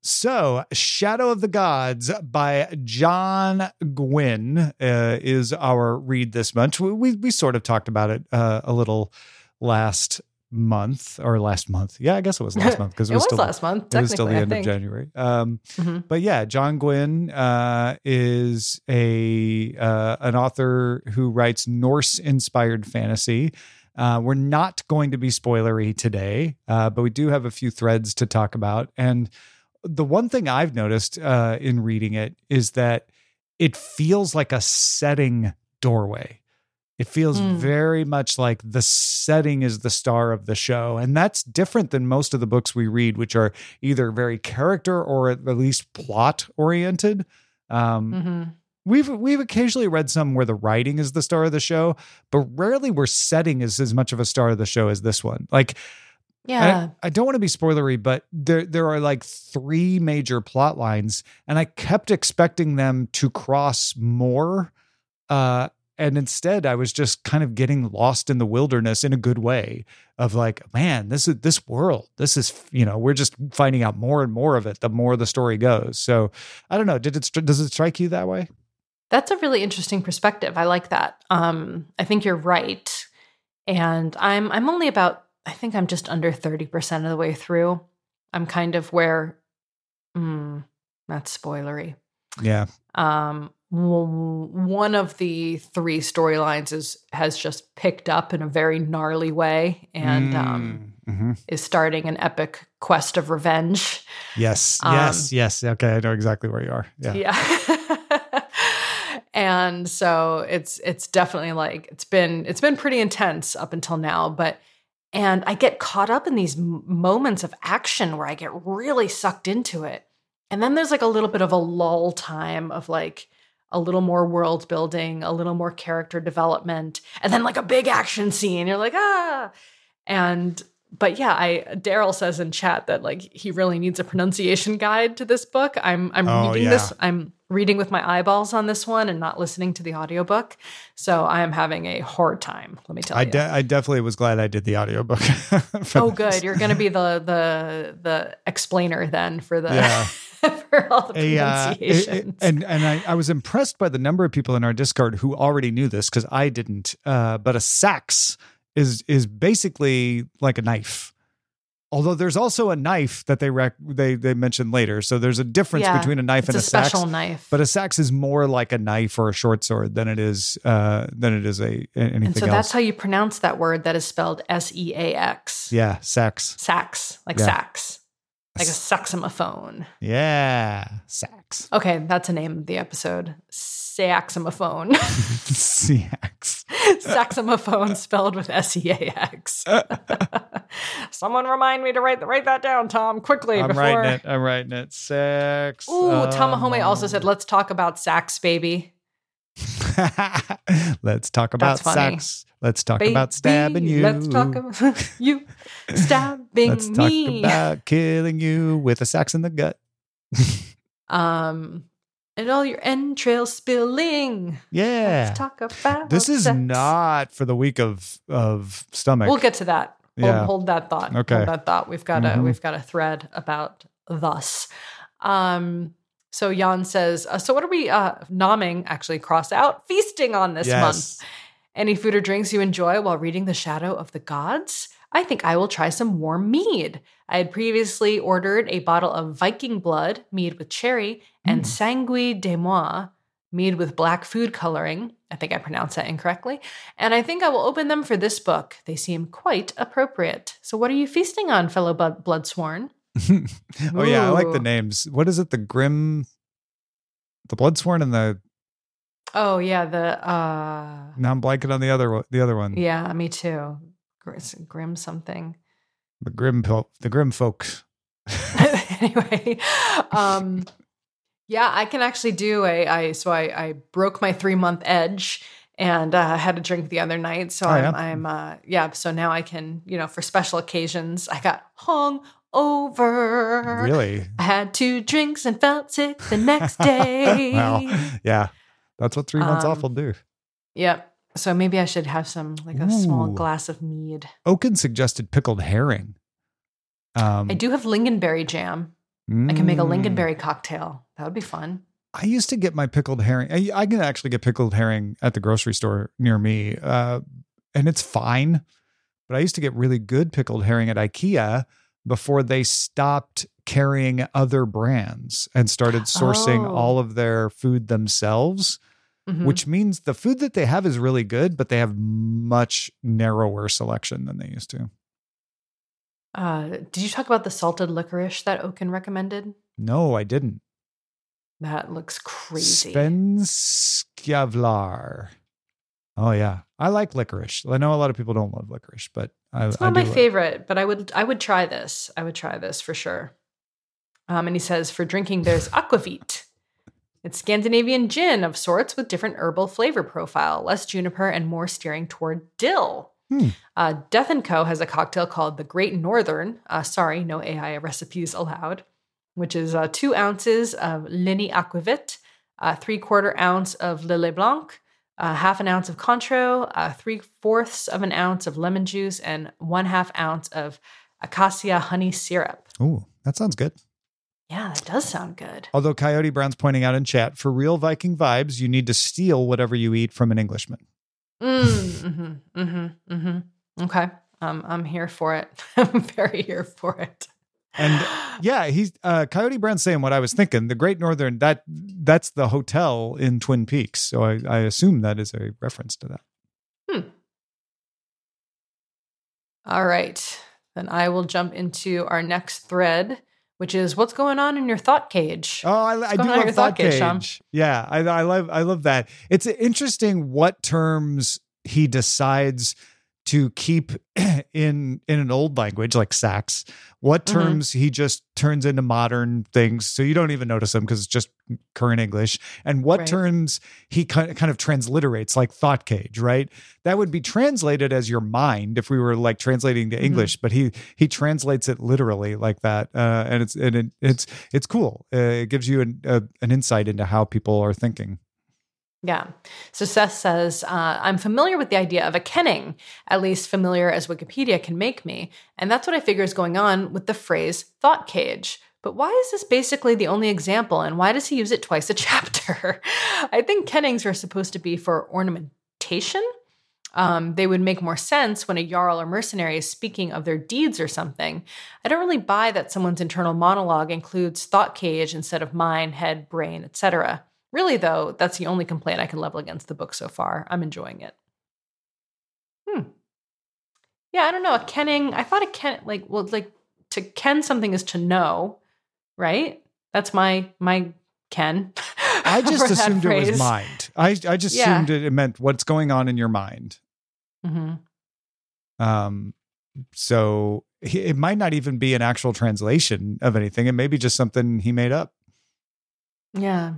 So, Shadow of the Gods by John Gwynne uh, is our read this month. We, we, we sort of talked about it uh, a little last month or last month. Yeah, I guess it was last month because it, It was, still last month. it was still the end of. January. Um, Mhm. but yeah, John Gwynne uh, is a uh, an author who writes Norse inspired fantasy. Uh, we're not going to be spoilery today, uh, but we do have a few threads to talk about. And the one thing I've noticed uh, in reading it is that it feels like a setting doorway. It feels Mm. very much like the setting is the star of the show. And that's different than most of the books we read, which are either very character or at least plot oriented. Um, Mhm. We've we've occasionally read some where the writing is the star of the show, but rarely where setting is as much of a star of the show as this one. Like Yeah. I, I don't want to be spoilery, but there there are like three major plot lines, and I kept expecting them to cross more. Uh, and instead, I was just kind of getting lost in the wilderness in a good way. Of like, man, this is this world. This is you know, we're just finding out more and more of it the more the story goes. So, I don't know. Did it does it strike you that way? That's a really interesting perspective. I like that. Um, I think you're right. And I'm I'm only about I think I'm just under 30% of the way through. I'm kind of where mm, that's spoilery. Yeah. Um one of the three storylines is has just picked up in a very gnarly way and um Mm, mhm. is starting an epic quest of revenge. yes, um, yes, yes. Okay, I know exactly where you are. Yeah. yeah. and so it's it's definitely like it's been it's been pretty intense up until now but and i get caught up in these moments of action where i get really sucked into it. And then there's like a little bit of a lull time of like a little more world building a little more character development and then like a big action scene. You're like ah! And but yeah, I Daryl says in chat that like he really needs a pronunciation guide to this book. I'm I'm Oh, reading yeah. this. I'm reading with my eyeballs on this one and not listening to the audiobook. So I am having a hard time, let me tell I, you. de- I definitely was glad I did the audiobook. oh this. good. You're gonna be the the the explainer then for the Yeah. for all the A, uh, it- it- pronunciations. and and I, I was impressed by the number of people in our Discord who already knew this because I didn't. Uh, but a sax is is basically like a knife. Although there's also a knife that they rec- they they mentioned later, so there's a difference Yeah, between a knife and a a, sax. special knife. But a sax is more like a knife or a short sword than it is uh, than it is a anything and so else. that's how you pronounce that word that is spelled S E A X. yeah, sax. Sax, like Yeah. sax, like a saxophone. Yeah, sax. Okay, that's a name of the episode. Saxophone. sax. Saxophone spelled with S E A X. Someone remind me to write write that down, Tom, quickly before I'm before. writing it. I'm writing it. Sex. Ooh, Tamahome also um, said, "Let's talk about sax, baby." Let's talk about sex. Let's talk Baby, about stabbing you. Let's talk about you stabbing Let's talk me. about killing you with a sax in the gut. um, and all your entrails spilling. Yeah. Let's talk about This is sex. not for the weak of of stomach. We'll get to that. Hold, Yeah. hold that thought. Okay. Hold that thought. We've got a Mhm. we've got a thread about thus. Um. So Jan says, uh, so what are we uh, nomming? Actually, cross out feasting on this month. Any food or drinks you enjoy while reading The Shadow of the Gods? I think I will try some warm mead. I had previously ordered a bottle of Viking Blood, mead with cherry, and Mm. Sanguis de Moi, mead with black food coloring. I think I pronounced that incorrectly. And I think I will open them for this book. They seem quite appropriate. So, what are you feasting on, fellow blood- Bloodsworn? oh yeah, I like the names. What is it? The grim, the bloodsworn, and the Oh, yeah, the, uh, now I'm blanking on the other one. The other one. yeah, me too. Gr- Grim something. The grim, pil- the grim folks. anyway, um, yeah, I can actually do a. I so I I broke my three month edge and uh, had a drink the other night. So Oh, I'm yeah? I'm uh, yeah. So now I can you know for special occasions I got hung over. Really? I had two drinks and felt sick the next day. wow. Yeah, that's what three months Um, off will do. Yep. So maybe I should have some like a small glass of mead. Oaken suggested pickled herring. Um, I do have lingonberry jam. I can make a mm, lingonberry cocktail. That would be fun. I used to get my pickled herring. I, I can actually get pickled herring at the grocery store near me, uh, and it's fine. But I used to get really good pickled herring at IKEA before they stopped carrying other brands and started sourcing Oh. all of their food themselves. Mhm. Which means the food that they have is really good, but they have much narrower selection than they used to. Uh, did you talk about the salted licorice that Oaken recommended? No, I didn't. That looks crazy. Spenskjavlar. Oh yeah, I like licorice. I know a lot of people don't love licorice, but I, it's not my like- favorite, but I would I would try this. I would try this for sure. Um, and he says for drinking, there's aquavit. It's Scandinavian gin of sorts with different herbal flavor profile, less juniper and more steering toward dill. Hmm. Uh, Death and Co has a cocktail called the Great Northern. Uh, sorry, no AI recipes allowed. Which is uh, two ounces of Linie Aquavit, uh, three quarter ounce of Lillet Blanc, uh, half an ounce of Cointreau, uh, three fourths of an ounce of lemon juice, and one half ounce of acacia honey syrup. Ooh, that sounds good. Yeah, that does sound good. Although Coyote Brown's pointing out in chat, for real Viking vibes, you need to steal whatever you eat from an Englishman. Mm, mm-hmm, mm-hmm, mm-hmm. Okay, um, I'm here for it. I'm very here for it. And yeah, he's uh, Coyote Brown's saying what I was thinking. The Great Northern that that's the hotel in Twin Peaks, so I, I assume that is a reference to that. All right, then I will jump into our next thread, which is what's going on in your thought cage. Oh, I, I do love your Thought thought cage, Cage. Yeah, I, I love I love that. It's interesting what terms he decides to keep in in an old language like sax. What Mhm. terms he just turns into modern things, so you don't even notice them because it's just current English. And what Right. terms he kind kind of transliterates, like thought cage, right? That would be translated as your mind if we were like translating to Mhm. English, but he he translates it literally like that, uh, and it's and it, it's it's cool. Uh, it gives you an a, an insight into how people are thinking. Yeah. So Seth says, uh, I'm familiar with the idea of a kenning, at least familiar as Wikipedia can make me. And that's what I figure is going on with the phrase thought cage. But why is this basically the only example, and why does he use it twice a chapter? I think kennings are supposed to be for ornamentation. um, they would make more sense when a jarl or mercenary is speaking of their deeds or something. I don't really buy that someone's internal monologue includes thought cage instead of mind, head, brain, etc. Really, though, that's the only complaint I can level against the book so far. I'm enjoying it. Hmm. Yeah, I don't know. A kenning. I thought a ken like well, like to ken something is to know, right? That's my my ken. I just assumed it was mind. I I just yeah. assumed it meant what's going on in your mind. Mm-hmm. Um, so it might not even be an actual translation of anything. It may be just something he made up. Yeah.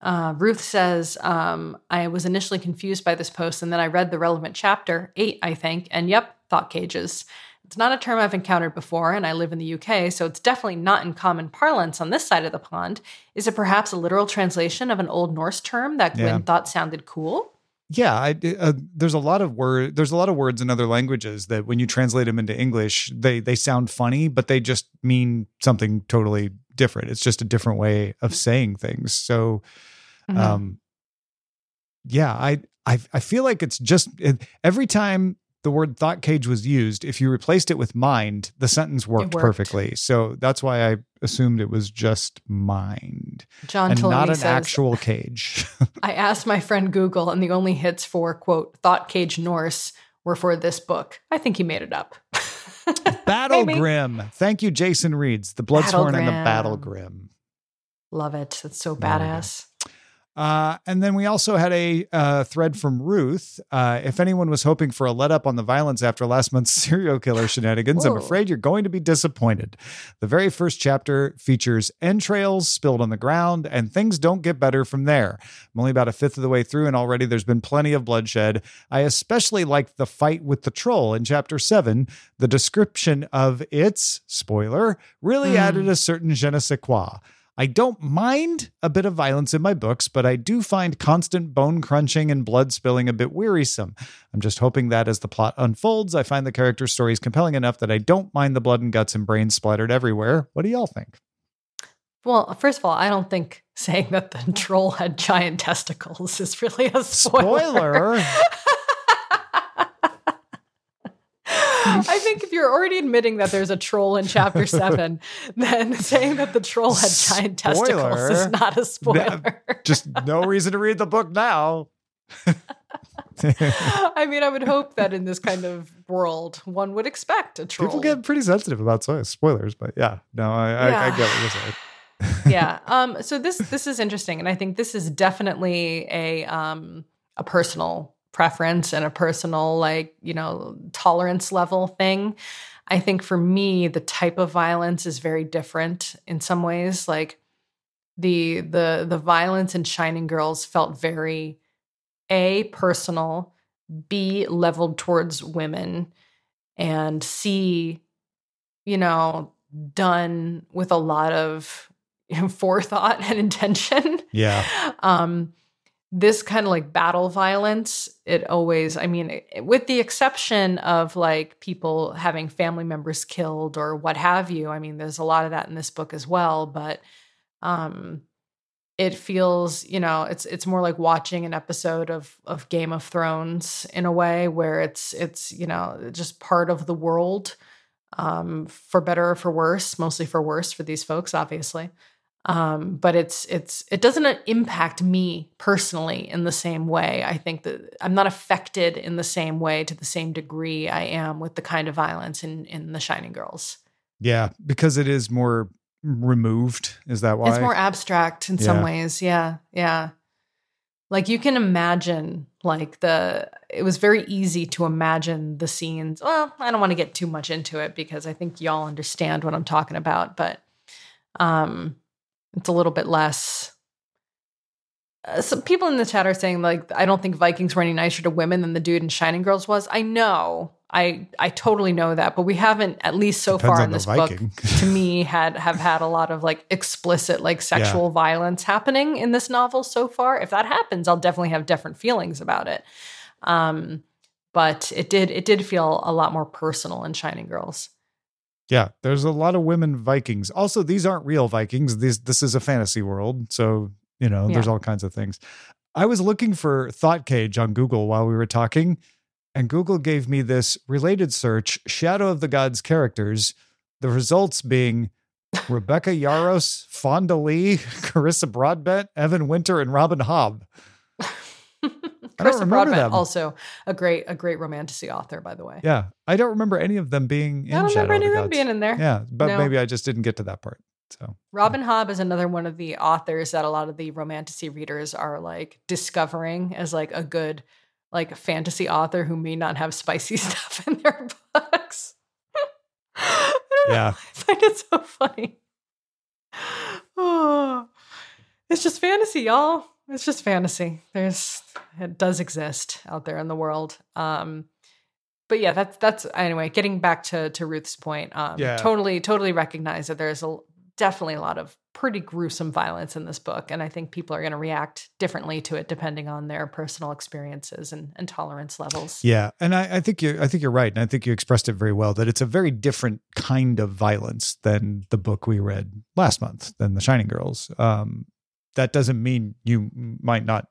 Uh, Ruth says, um, I was initially confused by this post, and then I read the relevant chapter, eight, I think, and yep, thought cages. It's not a term I've encountered before, and I live in the UK, so it's definitely not in common parlance on this side of the pond. Is it perhaps a literal translation of an Old Norse term that Gwynne yeah. thought sounded cool? Yeah, I, uh, there's a lot of word. There's a lot of words in other languages that when you translate them into English, they they sound funny, but they just mean something totally different. It's just a different way of saying things. So, mm-hmm. um, yeah, I, I I feel like it's just every time the word thought cage was used, if you replaced it with mind, the sentence worked, worked. perfectly. So that's why I assumed it was just mind. John and not an says, actual cage. I asked my friend Google, and the only hits for quote thought cage Norse were for this book. I think he made it up. Battle Grim. Thank you, Jason Reeds. The Bloodsworn and the Battle Grim. Love it. It's so badass. Uh, and then we also had a uh, thread from Ruth. Uh, if anyone was hoping for a let up on the violence after last month's serial killer shenanigans, I'm afraid you're going to be disappointed. The very first chapter features entrails spilled on the ground, and things don't get better from there. I'm only about a fifth of the way through, and already there's been plenty of bloodshed. I especially liked the fight with the troll in chapter seven. The description of its spoiler really mm. added a certain je ne sais quoi. I don't mind a bit of violence in my books, but I do find constant bone crunching and blood spilling a bit wearisome. I'm just hoping that as the plot unfolds, I find the character stories compelling enough that I don't mind the blood and guts and brains splattered everywhere. What do y'all think? Well, first of all, I don't think saying that the troll had giant testicles is really a spoiler. spoiler. I think if you're already admitting that there's a troll in chapter seven, then saying that the troll had giant spoiler. testicles is not a spoiler. Just no reason to read the book now. I mean, I would hope that in this kind of world, one would expect a troll. People get pretty sensitive about spoilers, but yeah, no, I, yeah. I, I get what you're saying. yeah. Um. So this this is interesting, and I think this is definitely a um a personal preference and a personal like you know tolerance level thing. I think for me the type of violence is very different in some ways. Like the the the violence in shining girls felt very a personal b leveled towards women and c you know done with a lot of forethought and intention. Yeah. Um this kind of like battle violence, it always, I mean, with the exception of like people having family members killed or what have you. I mean, there's a lot of that in this book as well, but um it feels, you know, it's it's more like watching an episode of of Game of Thrones in a way where it's it's, you know, just part of the world um for better or for worse, mostly for worse for these folks obviously um, but it's it's it doesn't impact me personally in the same way. I think that I'm not affected in the same way to the same degree I am with the kind of violence in in the Shining Girls. Yeah, because it is more removed. Is that why? It's more abstract in yeah. some ways. Yeah, yeah. Like you can imagine, like the it was very easy to imagine the scenes. Well, I don't want to get too much into it because I think y'all understand what I'm talking about, but um it's a little bit less. Uh, some people in the chat are saying like I don't think Vikings were any nicer to women than the dude in Shining Girls was. I know, I I totally know that, but we haven't at least so Depends far in this book to me had have had a lot of like explicit like sexual yeah. violence happening in this novel so far. If that happens, I'll definitely have different feelings about it. Um, but it did it did feel a lot more personal in Shining Girls. Yeah, there's a lot of women Vikings. Also, these aren't real Vikings. These this is a fantasy world, so you know, yeah. there's all kinds of things. I was looking for Thought Cage on Google while we were talking, and Google gave me this related search Shadow of the Gods characters, the results being Rebecca Yarros, Fonda Lee, Carissa Broadbent, Evan Winter, and Robin Hobb. Carissa Broadbent, them. also a great a great romantasy author, by the way. Yeah, I don't remember any of them being. in I don't Shadow remember any of them Gods. being in there. Yeah, but no. maybe I just didn't get to that part. So Robin Hobb is another one of the authors that a lot of the romantasy readers are like discovering as like a good like fantasy author who may not have spicy stuff in their books. yeah, I find it so funny. Oh, it's just fantasy, y'all. It's just fantasy. There's it does exist out there in the world. Um, but yeah, that's that's anyway. Getting back to to Ruth's point, um, yeah. totally totally recognize that there's a definitely a lot of pretty gruesome violence in this book. And I think people are going to react differently to it depending on their personal experiences and, and tolerance levels. Yeah. And I, I, think you're I think you're right. And I think you expressed it very well that it's a very different kind of violence than the book we read last month, than The Shining Girls. Um, that doesn't mean you might not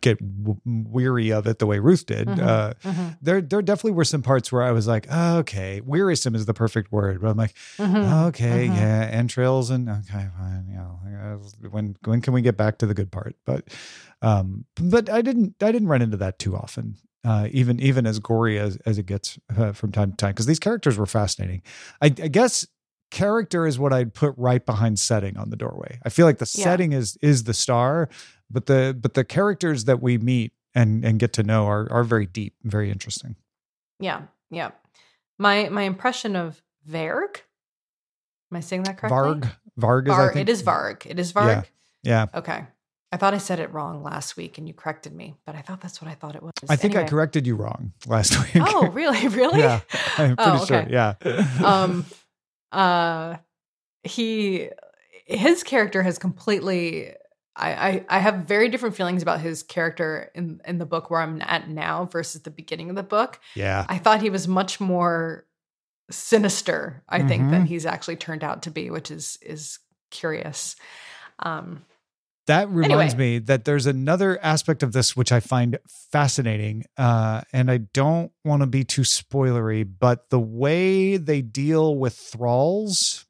get w- weary of it the way Ruth did. Mm-hmm, uh, mm-hmm. There, there definitely were some parts where I was like, oh, okay, wearisome is the perfect word. But I'm like, mm-hmm, okay, mm-hmm. yeah, entrails and okay, fine, you know, when when can we get back to the good part? But, um, but I didn't, I didn't run into that too often. Uh, even even as gory as as it gets uh, from time to time, because these characters were fascinating. I, I guess character is what I'd put right behind setting on the doorway. I feel like the yeah. setting is is the star, but the but the characters that we meet and and get to know are are very deep, very interesting. Yeah, yeah. My my impression of Varg. Am I saying that correctly? Varg. Varg is. Varg. It is Varg. It is Varg. Yeah. yeah. Okay. I thought I said it wrong last week and you corrected me, but I thought that's what I thought it was. I think anyway. I corrected you wrong last week. Oh, really? Really? yeah. I'm pretty oh, okay. sure. Yeah. um uh he his character has completely I, I, I have very different feelings about his character in in the book where I'm at now versus the beginning of the book. Yeah. I thought he was much more sinister, I mm-hmm. think, than mm-hmm. he's actually turned out to be, which is is curious. Um that reminds anyway. me that there's another aspect of this which I find fascinating. Uh, and I don't want to be too spoilery, but the way they deal with thralls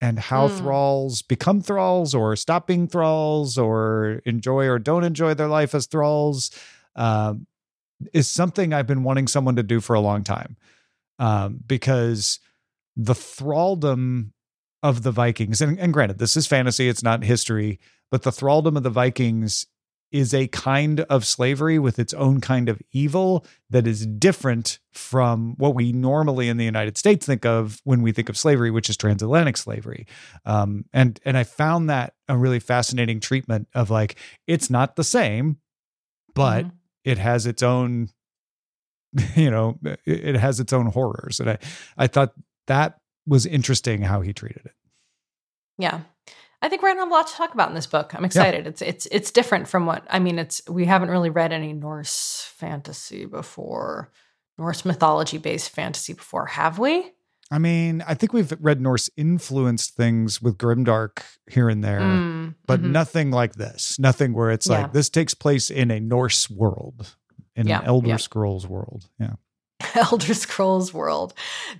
and how mm. thralls become thralls or stop being thralls or enjoy or don't enjoy their life as thralls um, is something I've been wanting someone to do for a long time. Um, because the thraldom of the Vikings, and, and granted, this is fantasy, it's not history, but the thraldom of the Vikings is a kind of slavery with its own kind of evil that is different from what we normally in the United States think of when we think of slavery, which is transatlantic slavery. Um, and and I found that a really fascinating treatment of like it's not the same, but mm-hmm. it has its own, you know, it has its own horrors, and I I thought that was interesting how he treated it. Yeah. I think we're gonna have a lot to talk about in this book. I'm excited. Yeah. It's it's it's different from what I mean. It's we haven't really read any Norse fantasy before, Norse mythology based fantasy before, have we? I mean, I think we've read Norse influenced things with Grimdark here and there, mm, but mm-hmm. nothing like this. Nothing where it's yeah. like this takes place in a Norse world, in yeah, an Elder. Scrolls world. Yeah. Elder Scrolls world.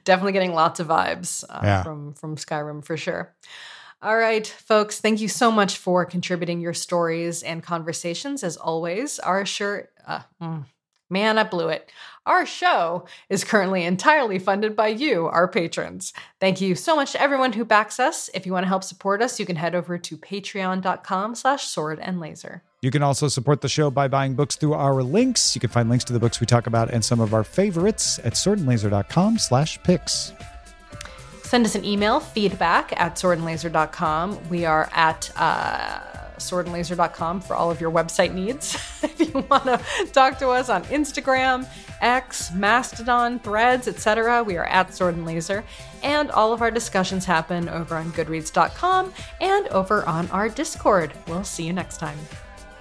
Definitely getting lots of vibes uh, from from Skyrim for sure. All right, folks, thank you so much for contributing your stories and conversations. As always, our shirt, uh, mm, man, I blew it. Our show is currently entirely funded by you, our patrons. Thank you so much to everyone who backs us. If you want to help support us, you can head over to patreon.com slash sword and laser. You can also support the show by buying books through our links. You can find links to the books we talk about and some of our favorites at swordandlaser.com slash picks. Send us an email, feedback at swordandlaser.com. We are at uh, swordandlaser.com for all of your website needs. if you want to talk to us on Instagram, X, Mastodon, Threads, etc., we are at Sword and Laser. And all of our discussions happen over on goodreads.com and over on our Discord. We'll see you next time.